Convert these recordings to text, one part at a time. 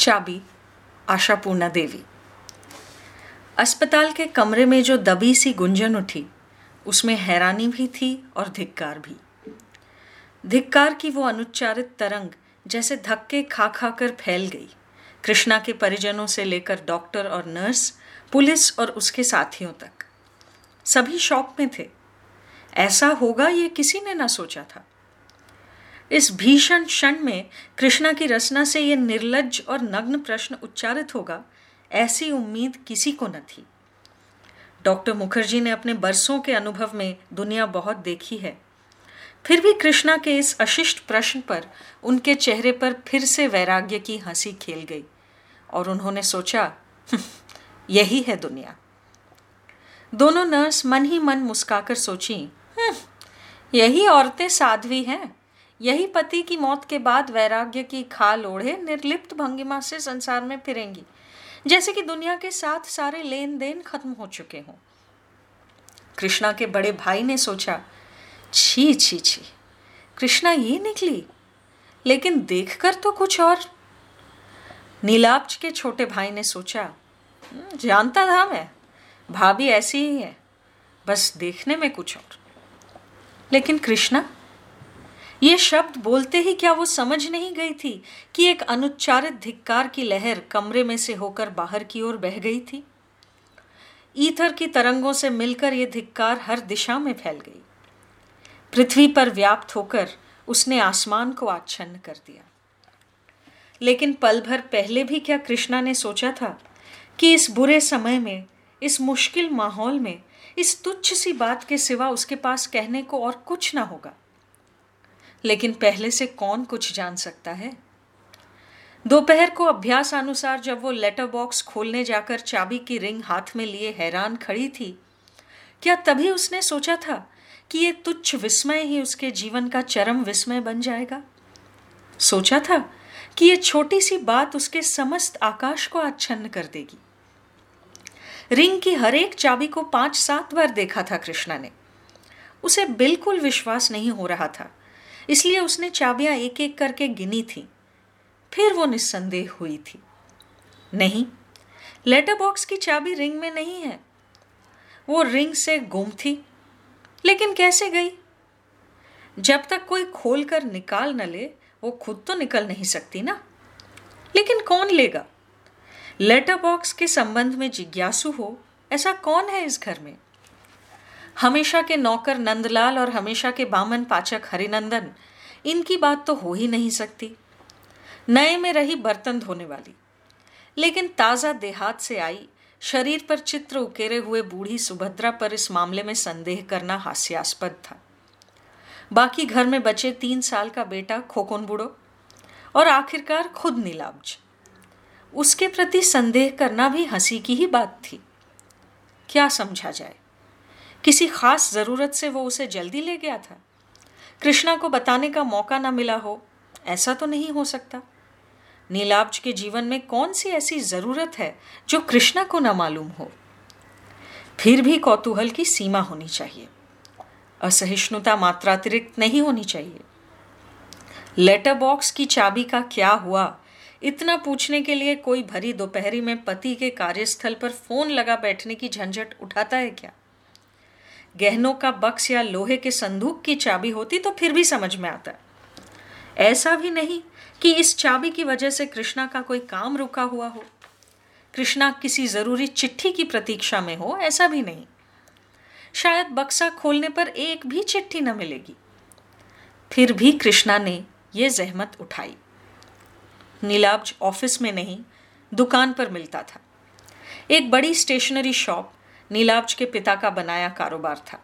चाबी, आशापूर्णा देवी। अस्पताल के कमरे में जो दबी सी गुंजन उठी, उसमें हैरानी भी थी और धिक्कार भी। धिक्कार की वो अनुच्चारित तरंग जैसे धक्के खा खा कर फैल गई। कृष्णा के परिजनों से लेकर डॉक्टर और नर्स, पुलिस और उसके साथियों तक। सभी शौक में थे। ऐसा होगा ये किसी ने ना सोचा था। इस भीषण क्षण में कृष्णा की रचना से यह निर्लज और नग्न प्रश्न उच्चारित होगा ऐसी उम्मीद किसी को न थी। डॉक्टर मुखर्जी ने अपने बरसों के अनुभव में दुनिया बहुत देखी है। फिर भी कृष्णा के इस अशिष्ट प्रश्न पर उनके चेहरे पर फिर से वैराग्य की हँसी खेल गई और उन्होंने सोचा हम्म, यही है दुनिया। दोनों नर्स मन ही मन मुस्काकर सोची हम्म, यही औरतें साध्वी हैं। यही पति की मौत के बाद वैराग्य की खाल ओढ़े निर्लिप्त भंगिमा से संसार में फिरेंगी। जैसे कि दुनिया के साथ सारे लेन देन खत्म हो चुके हों। कृष्णा के बड़े भाई ने सोचा छी छी छी कृष्णा ये निकली लेकिन देखकर तो कुछ और। नीलाब्ज के छोटे भाई ने सोचा हम्म, जानता था मैं भाभी ऐसी ही है बस देखने में कुछ और। लेकिन कृष्णा ये शब्द बोलते ही क्या वो समझ नहीं गई थी कि एक अनुच्चारित धिक्कार की लहर कमरे में से होकर बाहर की ओर बह गई थी? ईथर की तरंगों से मिलकर यह धिक्कार हर दिशा में फैल गई। पृथ्वी पर व्याप्त होकर उसने आसमान को आच्छन्न कर दिया। लेकिन पल भर पहले भी क्या कृष्णा ने सोचा था कि इस बुरे समय में, इस मुश्किल माहौल में, इस तुच्छ सी बात के सिवा उसके पास कहने को और कुछ ना होगा? लेकिन पहले से कौन कुछ जान सकता है? दोपहर को अभ्यास अनुसार जब वो लेटर बॉक्स खोलने जाकर चाबी की रिंग हाथ में लिए हैरान खड़ी थी, क्या तभी उसने सोचा था कि ये तुच्छ विस्मय ही उसके जीवन का चरम विस्मय बन जाएगा? सोचा था कि ये छोटी सी बात उसके समस्त आकाश को आच्छन्न कर देगी। रिंग की हर एक चाबी को पाँच सात बार देखा था कृष्णा ने। उसे बिल्कुल विश्वास नहीं हो रहा था। इसलिए उसने चाबियाँ एक एक करके गिनी थी। फिर वो निस्संदेह हुई थी। नहीं लेटर बॉक्स की चाबी रिंग में नहीं है। वो रिंग से गुम थी। लेकिन कैसे गई? जब तक कोई खोल कर निकाल न ले, वो खुद तो निकल नहीं सकती ना। लेकिन कौन लेगा? लेटर बॉक्स के संबंध में जिज्ञासु हो, ऐसा कौन है इस घर में? हमेशा के नौकर नंदलाल और हमेशा के बामन पाचक हरिनंदन, इनकी बात तो हो ही नहीं सकती। नए में रही बर्तन धोने वाली। लेकिन ताज़ा देहात से आई, शरीर पर चित्र उकेरे हुए बूढ़ी सुभद्रा पर इस मामले में संदेह करना हास्यास्पद था। बाकी घर में बचे तीन साल का बेटा खोकोन बुढ़ो और आखिरकार खुद नीलाब्ज। उसके प्रति संदेह करना भी हँसी की ही बात थी। क्या समझा जाए? किसी खास ज़रूरत से वो उसे जल्दी ले गया था। कृष्णा को बताने का मौका ना मिला हो, ऐसा तो नहीं हो सकता। नीलाब्ज के जीवन में कौन सी ऐसी ज़रूरत है जो कृष्णा को ना मालूम हो? फिर भी कौतूहल की सीमा होनी चाहिए। असहिष्णुता मात्रातिरिक्त नहीं होनी चाहिए। लेटर बॉक्स की चाबी का क्या हुआ? इतना पूछने के लिए कोई भरी दोपहरी में पति के कार्यस्थल पर फ़ोन लगा बैठने की झंझट उठाता है क्या? गहनों का बक्स या लोहे के संदूक की चाबी होती तो फिर भी समझ में आता। ऐसा भी नहीं कि इस चाबी की वजह से कृष्णा का कोई काम रुका हुआ हो। कृष्णा किसी ज़रूरी चिट्ठी की प्रतीक्षा में हो, ऐसा भी नहीं। शायद बक्सा खोलने पर एक भी चिट्ठी न मिलेगी। फिर भी कृष्णा ने यह जहमत उठाई। नीलाब्ज ऑफ़िस में नहीं, दुकान पर मिलता था। एक बड़ी स्टेशनरी शॉप नीलाब्ज के पिता का बनाया कारोबार था।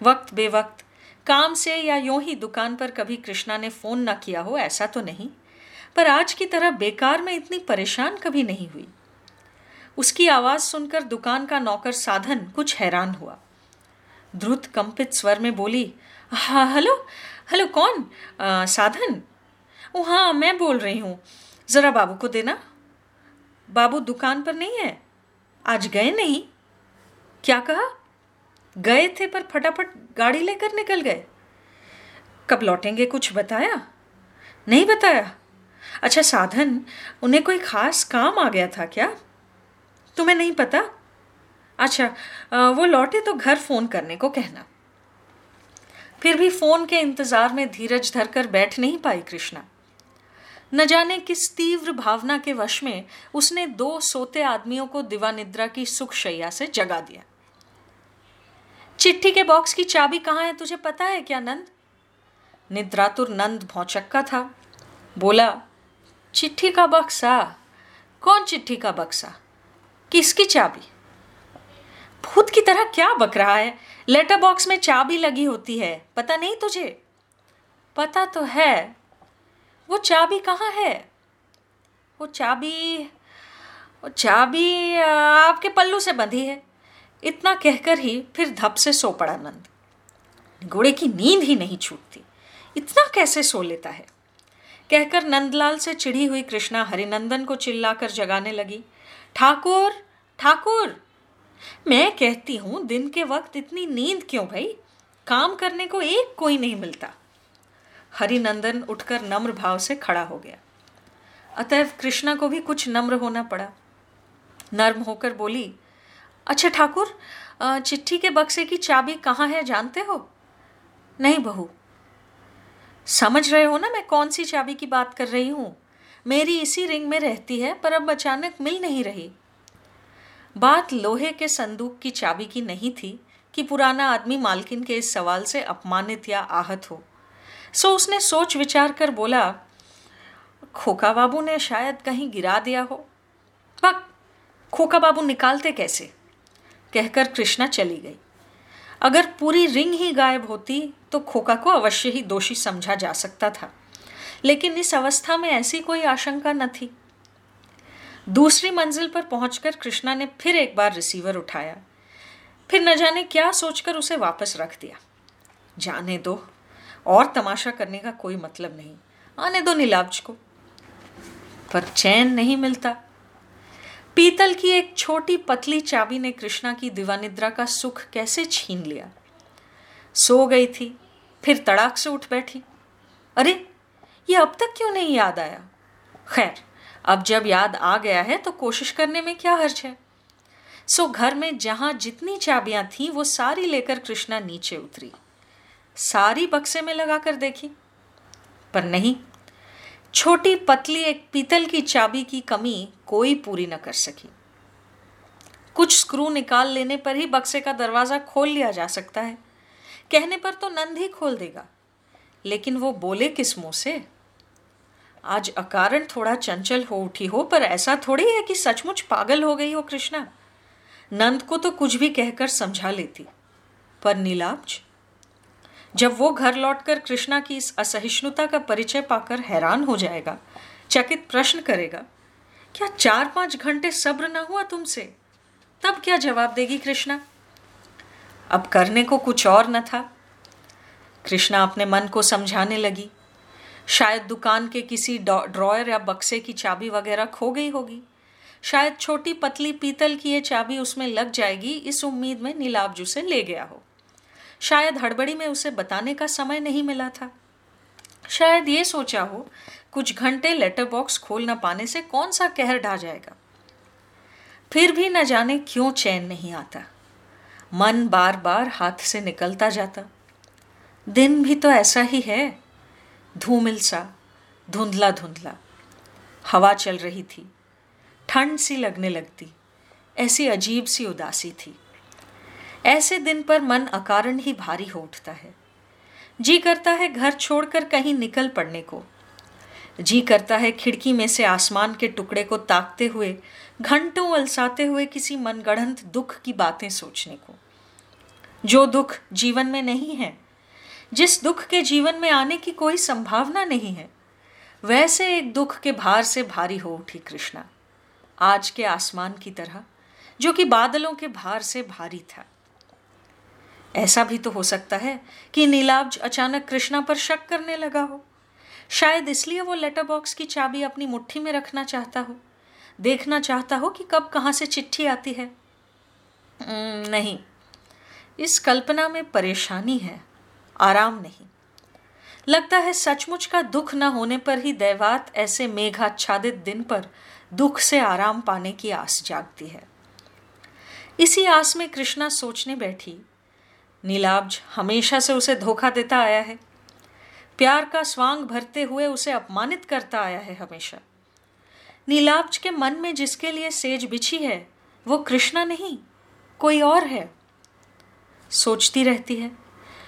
वक्त बेवक्त काम से या यूँ ही दुकान पर कभी कृष्णा ने फ़ोन ना किया हो ऐसा तो नहीं। पर आज की तरह बेकार में इतनी परेशान कभी नहीं हुई। उसकी आवाज़ सुनकर दुकान का नौकर साधन कुछ हैरान हुआ। द्रुत कंपित स्वर में बोली हाँ हेलो हेलो कौन? आ, साधन? ओ हाँ मैं बोल रही हूँ। ज़रा बाबू को देना। बाबू दुकान पर नहीं है। आज गए नहीं? क्या कहा? गए थे पर फटाफट गाड़ी लेकर निकल गए। कब लौटेंगे कुछ बताया? नहीं बताया। अच्छा साधन, उन्हें कोई खास काम आ गया था क्या? तुम्हें नहीं पता? अच्छा वो लौटे तो घर फ़ोन करने को कहना। फिर भी फ़ोन के इंतज़ार में धीरज धरकर बैठ नहीं पाई कृष्णा। न जाने किस तीव्र भावना के वश में उसने दो सोते आदमियों को दिवानिद्रा की सुख शैया से जगा दिया। चिट्ठी के बॉक्स की चाबी कहाँ है, तुझे पता है क्या, नंद? निद्रातुर नंद भौचक्का था। बोला, चिट्ठी का बक्सा? कौन चिट्ठी का बक्सा? किसकी चाबी? भूत की तरह क्या बक रहा है? लेटर बॉक्स में चाबी लगी होती है, पता नहीं तुझे? पता तो है। वो चाबी कहाँ है? वो चाबी वो चाबी आपके पल्लू से बंधी है। इतना कहकर ही फिर धप से सो पड़ा नंद। घोड़े की नींद ही नहीं छूटती। इतना कैसे सो लेता है? कहकर नंदलाल से चिढ़ी हुई कृष्णा हरिनंदन को चिल्लाकर जगाने लगी। ठाकुर ठाकुर! मैं कहती हूँ, दिन के वक्त इतनी नींद क्यों भाई? काम करने को एक कोई नहीं मिलता। हरिनंदन उठकर नम्र भाव से खड़ा हो गया। अतएव कृष्णा को भी कुछ नम्र होना पड़ा। नर्म होकर बोली अच्छा ठाकुर चिट्ठी के बक्से की चाबी कहाँ है, जानते हो? नहीं बहू। समझ रहे हो ना मैं कौन सी चाबी की बात कर रही हूँ? मेरी इसी रिंग में रहती है, पर अब अचानक मिल नहीं रही। बात लोहे के संदूक की चाबी की नहीं थी कि पुराना आदमी मालकिन के इस सवाल से अपमानित या आहत हो। सो उसने सोच विचार कर बोला, खोखा बाबू ने शायद कहीं गिरा दिया हो। पक खोखा बाबू निकालते कैसे? कहकर कृष्णा चली गई। अगर पूरी रिंग ही गायब होती तो खोखा को अवश्य ही दोषी समझा जा सकता था। लेकिन इस अवस्था में ऐसी कोई आशंका न थी। दूसरी मंजिल पर पहुंचकर कृष्णा ने फिर एक बार रिसीवर उठाया। फिर न जाने क्या सोचकर उसे वापस रख दिया। जाने दो, और तमाशा करने का कोई मतलब नहीं। आने दो नीलाब्ज को। पर चैन नहीं मिलता। पीतल की एक छोटी पतली चाबी ने कृष्णा की दिवानिद्रा का सुख कैसे छीन लिया? सो गई थी, फिर तड़ाक से उठ बैठी। अरे, ये अब तक क्यों नहीं याद आया? खैर, अब जब याद आ गया है तो कोशिश करने में क्या हर्ज है? सो घर में जहाँ जितनी चाबियाँ थी, वो सारी लेकर कृष्णा नीचे उतरी। सारी बक्से में लगाकर देखी। पर नहीं छोटी पतली एक पीतल की चाबी की कमी कोई पूरी न कर सकी। कुछ स्क्रू निकाल लेने पर ही बक्से का दरवाज़ा खोल लिया जा सकता है। कहने पर तो नंद ही खोल देगा। लेकिन वो बोले किस मुँह से? आज अकारण थोड़ा चंचल हो उठी हो, पर ऐसा थोड़ी है कि सचमुच पागल हो गई हो कृष्णा। नंद को तो कुछ भी कहकर समझा लेती, पर नीलाब्ज जब वो घर लौटकर कृष्णा की इस असहिष्णुता का परिचय पाकर हैरान हो जाएगा, चकित प्रश्न करेगा, क्या चार पाँच घंटे सब्र न हुआ तुमसे? तब क्या जवाब देगी कृष्णा? अब करने को कुछ और न था। कृष्णा अपने मन को समझाने लगी। शायद दुकान के किसी ड्रॉयर या बक्से की चाबी वगैरह खो गई होगी। शायद छोटी पतली पीतल की ये चाबी उसमें लग जाएगी, इस उम्मीद में नीलाब्ज से ले गया हो। शायद हड़बड़ी में उसे बताने का समय नहीं मिला था। शायद ये सोचा हो, कुछ घंटे लेटर बॉक्स खोल न पाने से कौन सा कहर ढा जाएगा? फिर भी न जाने क्यों चैन नहीं आता। मन बार बार हाथ से निकलता जाता। दिन भी तो ऐसा ही है। धूमिल सा धुंधला धुंधला हवा चल रही थी। ठंड सी लगने लगती। ऐसी अजीब सी उदासी थी। ऐसे दिन पर मन अकारण ही भारी हो उठता है। जी करता है घर छोड़कर कहीं निकल पड़ने को। जी करता है खिड़की में से आसमान के टुकड़े को ताकते हुए, घंटों अलसाते हुए किसी मनगढ़ंत दुख की बातें सोचने को। जो दुख जीवन में नहीं है, जिस दुख के जीवन में आने की कोई संभावना नहीं है, वैसे एक दुख के भार से भारी हो उठी कृष्णा। आज के आसमान की तरह, जो कि बादलों के भार से भारी था। ऐसा भी तो हो सकता है कि नीलाब्ज अचानक कृष्णा पर शक करने लगा हो। शायद इसलिए वो लेटर बॉक्स की चाबी अपनी मुट्ठी में रखना चाहता हो। देखना चाहता हो कि कब कहाँ से चिट्ठी आती है। नहीं। इस कल्पना में परेशानी है, आराम नहीं। लगता है सचमुच का दुख न होने पर ही दैवात ऐसे मेघाच्छादित दिन पर दुख से आराम पाने की आस जागती है। इसी आस में कृष्णा सोचने बैठी। नीलाब्ज हमेशा से उसे धोखा देता आया है। प्यार का स्वांग भरते हुए उसे अपमानित करता आया है हमेशा। नीलाब्ज के मन में जिसके लिए सेज बिछी है, वो कृष्णा नहीं, कोई और है। सोचती रहती है।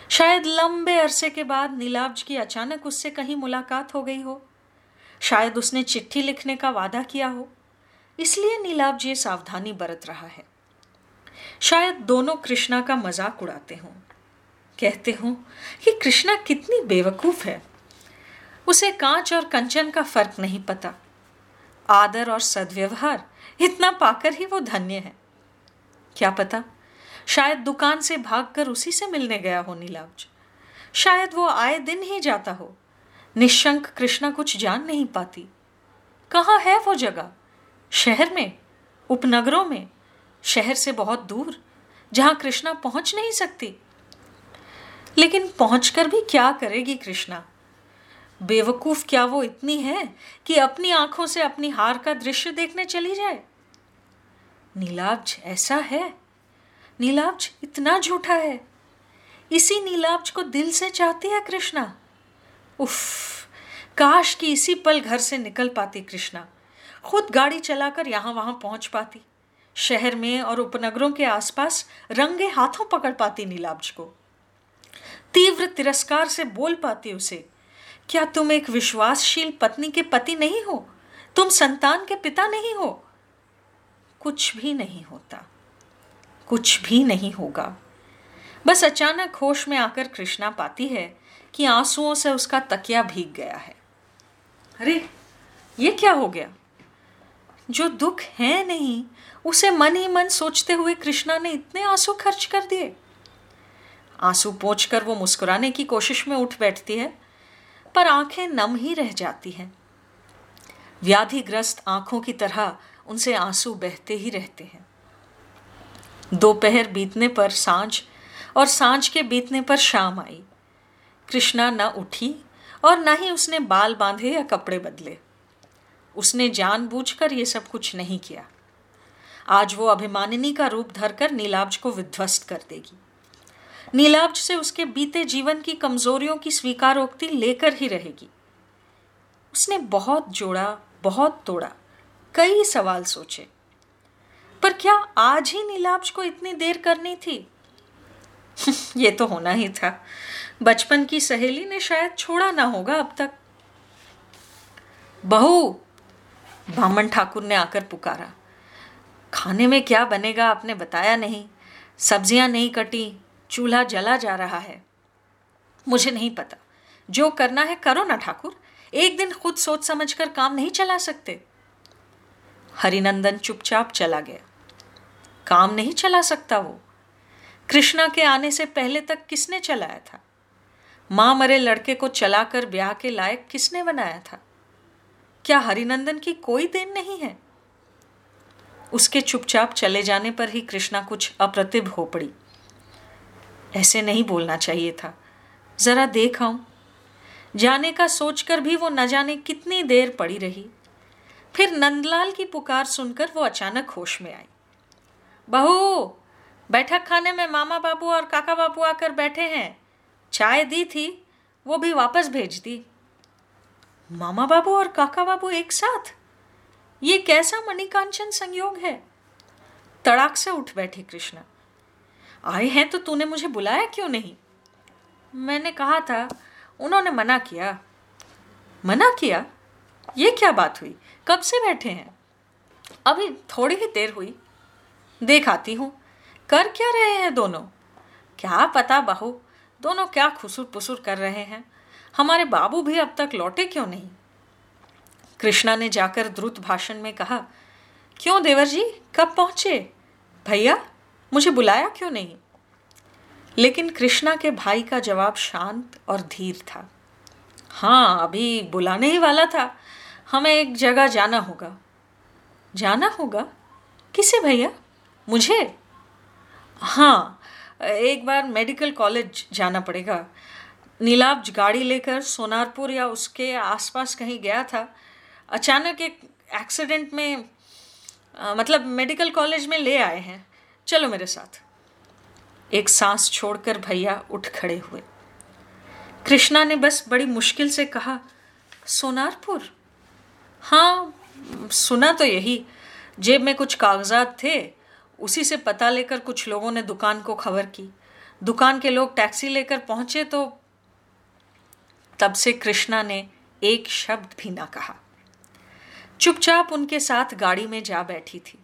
शायद लंबे अरसे के बाद नीलाब्ज की अचानक उससे कहीं मुलाकात हो गई हो। शायद उसने चिट्ठी लिखने का वादा किया हो। इसलिए नीलाब्ज ये सावधानी बरत रहा है। शायद दोनों कृष्णा का मज़ाक उड़ाते हों। कहते हों कि कृष्णा कितनी बेवकूफ़ है। उसे कांच और कंचन का फ़र्क नहीं पता। आदर और सदव्यवहार, इतना पाकर ही वो धन्य है। क्या पता, शायद दुकान से भागकर उसी से मिलने गया हो नीलाब्ज शायद वो आए दिन ही जाता हो। निशंक कृष्णा कुछ जान नहीं पाती। कहाँ है वो जगह? शहर में? उपनगरों में? शहर से बहुत दूर, जहाँ कृष्णा पहुँच नहीं सकती। लेकिन पहुंचकर भी क्या करेगी कृष्णा? बेवकूफ़ क्या वो इतनी है कि अपनी आँखों से अपनी हार का दृश्य देखने चली जाए? नीलाब्ज ऐसा है। नीलाब्ज इतना झूठा है। इसी नीलाब्ज को दिल से चाहती है कृष्णा। उफ, काश कि इसी पल घर से निकल पाती कृष्णा। खुद गाड़ी चलाकर यहाँ वहाँ पहुँच पाती। शहर में और उपनगरों के आसपास रंगे हाथों पकड़ पाती नीलाब्ज को। तीव्र तिरस्कार से बोल पाती उसे, क्या तुम एक विश्वासशील पत्नी के पति नहीं हो? तुम संतान के पिता नहीं हो? कुछ भी नहीं होता, कुछ भी नहीं होगा। बस अचानक होश में आकर कृष्णा पाती है कि आंसुओं से उसका तकिया भीग गया है। अरे, ये क्या हो गया? जो दुख है नहीं, उसे मन ही मन सोचते हुए कृष्णा ने इतने आँसू खर्च कर दिए। आँसू पोंछ कर वो मुस्कुराने की कोशिश में उठ बैठती है, पर आँखें नम ही रह जाती हैं। व्याधिग्रस्त आँखों की तरह उनसे आँसू बहते ही रहते हैं। दोपहर बीतने पर साँझ और साँझ के बीतने पर शाम आई। कृष्णा न उठी और न ही उसने बाल बांधे या कपड़े बदले। उसने जानबूझकर ये सब कुछ नहीं किया। आज वो अभिमानिनी का रूप धरकर नीलाब्ज को विध्वस्त कर देगी। नीलाब्ज से उसके बीते जीवन की कमजोरियों की स्वीकारोक्ति लेकर ही रहेगी। उसने बहुत जोड़ा, बहुत तोड़ा, कई सवाल सोचे। पर क्या आज ही नीलाब्ज को इतनी देर करनी थी? ये तो होना ही था। बचपन की सहेली ने शायद छोड़ा ना होगा अब तक। बहू ब्राह्मण ठाकुर ने आकर पुकारा। खाने में क्या बनेगा आपने बताया नहीं। सब्ज़ियाँ नहीं कटी, चूल्हा जला जा रहा है। मुझे नहीं पता। जो करना है करो ना ठाकुर। एक दिन खुद सोच समझकर काम नहीं चला सकते। हरिनंदन चुपचाप चला गया। काम नहीं चला सकता वो। कृष्णा के आने से पहले तक किसने चलाया था? माँ मरे लड़के को चलाकर ब्याह के लायक किसने बनाया था? क्या हरिनंदन की कोई देन नहीं है? उसके चुपचाप चले जाने पर ही कृष्णा कुछ अप्रतिभ हो पड़ी। ऐसे नहीं बोलना चाहिए था। जरा देख आऊँ। जाने का सोचकर भी वो न जाने कितनी देर पड़ी रही। फिर नंदलाल की पुकार सुनकर वो अचानक होश में आई। बहू, बैठक खाने में मामा बाबू और काका बाबू आकर बैठे हैं। चाय दी थी, वो भी वापस भेज दी। मामा बाबू और काका बाबू एक साथ? ये कैसा मणिकांचन संयोग है? तड़ाक से उठ बैठी कृष्णा। आए हैं तो तूने मुझे बुलाया क्यों नहीं? मैंने कहा था, उन्होंने मना किया। मना किया? ये क्या बात हुई? कब से बैठे हैं? अभी थोड़ी ही देर हुई। देख आती हूँ। कर क्या रहे हैं दोनों? क्या पता बहू, दोनों क्या खुसुर पुसुर कर रहे हैं? हमारे बाबू भी अब तक लौटे क्यों नहीं? कृष्णा ने जाकर द्रुत भाषण में कहा, क्यों देवर जी, कब पहुँचे? भैया, मुझे बुलाया क्यों नहीं? लेकिन कृष्णा के भाई का जवाब शांत और धीर था। हाँ अभी बुलाने ही वाला था। हमें एक जगह जाना होगा। जाना होगा? किसे भैया? मुझे? हाँ एक बार मेडिकल कॉलेज जाना पड़ेगा। नीलाब्ज गाड़ी लेकर सोनारपुर या उसके आसपास कहीं गया था अचानक एक एक्सीडेंट में आ, मतलब मेडिकल कॉलेज में ले आए हैं। चलो मेरे साथ। एक सांस छोड़कर भैया उठ खड़े हुए। कृष्णा ने बस बड़ी मुश्किल से कहा सोनारपुर? हाँ सुना तो यही। जेब में कुछ कागजात थे उसी से पता लेकर कुछ लोगों ने दुकान को खबर की। दुकान के लोग टैक्सी लेकर पहुँचे तो तब से कृष्णा ने एक शब्द भी ना कहा। चुपचाप उनके साथ गाड़ी में जा बैठी थी।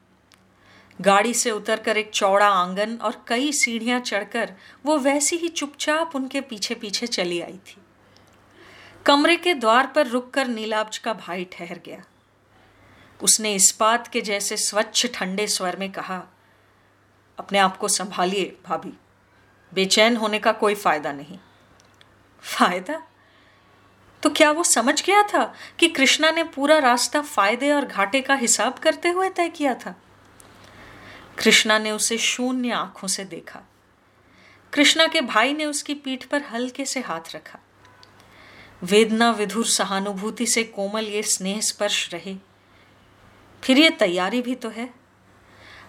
गाड़ी से उतरकर एक चौड़ा आँगन और कई सीढ़ियाँ चढ़कर वो वैसी ही चुपचाप उनके पीछे पीछे चली आई थी। कमरे के द्वार पर रुककर नीलाब्ज का भाई ठहर गया। उसने इस्पात के जैसे स्वच्छ ठंडे स्वर में कहा, अपने आप को संभालिए, भाभी। बेचैन होने का कोई फ़ायदा नहीं। फ़ायदा? तो क्या वो समझ गया था कि कृष्णा ने पूरा रास्ता फ़ायदे और घाटे का हिसाब करते हुए तय किया था? कृष्णा ने उसे शून्य आँखों से देखा। कृष्णा के भाई ने उसकी पीठ पर हल्के से हाथ रखा। वेदना विधुर सहानुभूति से कोमल ये स्नेह स्पर्श रहे। फिर ये तैयारी भी तो है।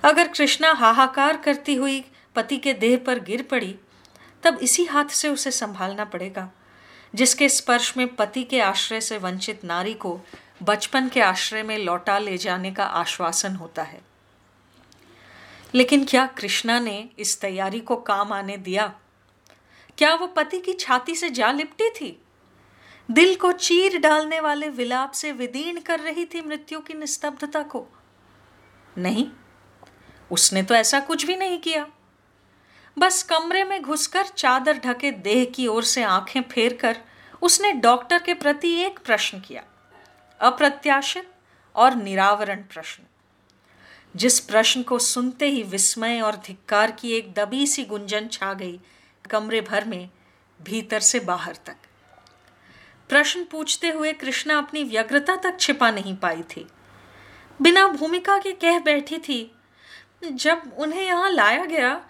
अगर कृष्णा हाहाकार करती हुई पति के देह पर गिर पड़ी, तब इसी हाथ से उसे संभालना पड़ेगा। जिसके स्पर्श में पति के आश्रय से वंचित नारी को बचपन के आश्रय में लौटा ले जाने का आश्वासन होता है। लेकिन क्या कृष्णा ने इस तैयारी को काम आने दिया? क्या वो पति की छाती से जा लिपटी थी? दिल को चीर डालने वाले विलाप से विदीर्ण कर रही थी मृत्यु की निस्तब्धता को। नहीं, उसने तो ऐसा कुछ भी नहीं किया। बस कमरे में घुसकर चादर ढके देह की ओर से आँखें फेर कर उसने डॉक्टर के प्रति एक प्रश्न किया। अप्रत्याशित और निरावरण प्रश्न। जिस प्रश्न को सुनते ही विस्मय और धिक्कार की एक दबी सी गुंजन छा गई कमरे भर में, भीतर से बाहर तक। प्रश्न पूछते हुए कृष्णा अपनी व्यग्रता तक छिपा नहीं पाई थी। बिना भूमिका के कह बैठी थी, जब उन्हें यहाँ लाया गया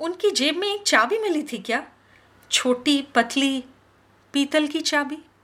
उनकी जेब में एक चाबी मिली थी क्या? छोटी पतली पीतल की चाबी?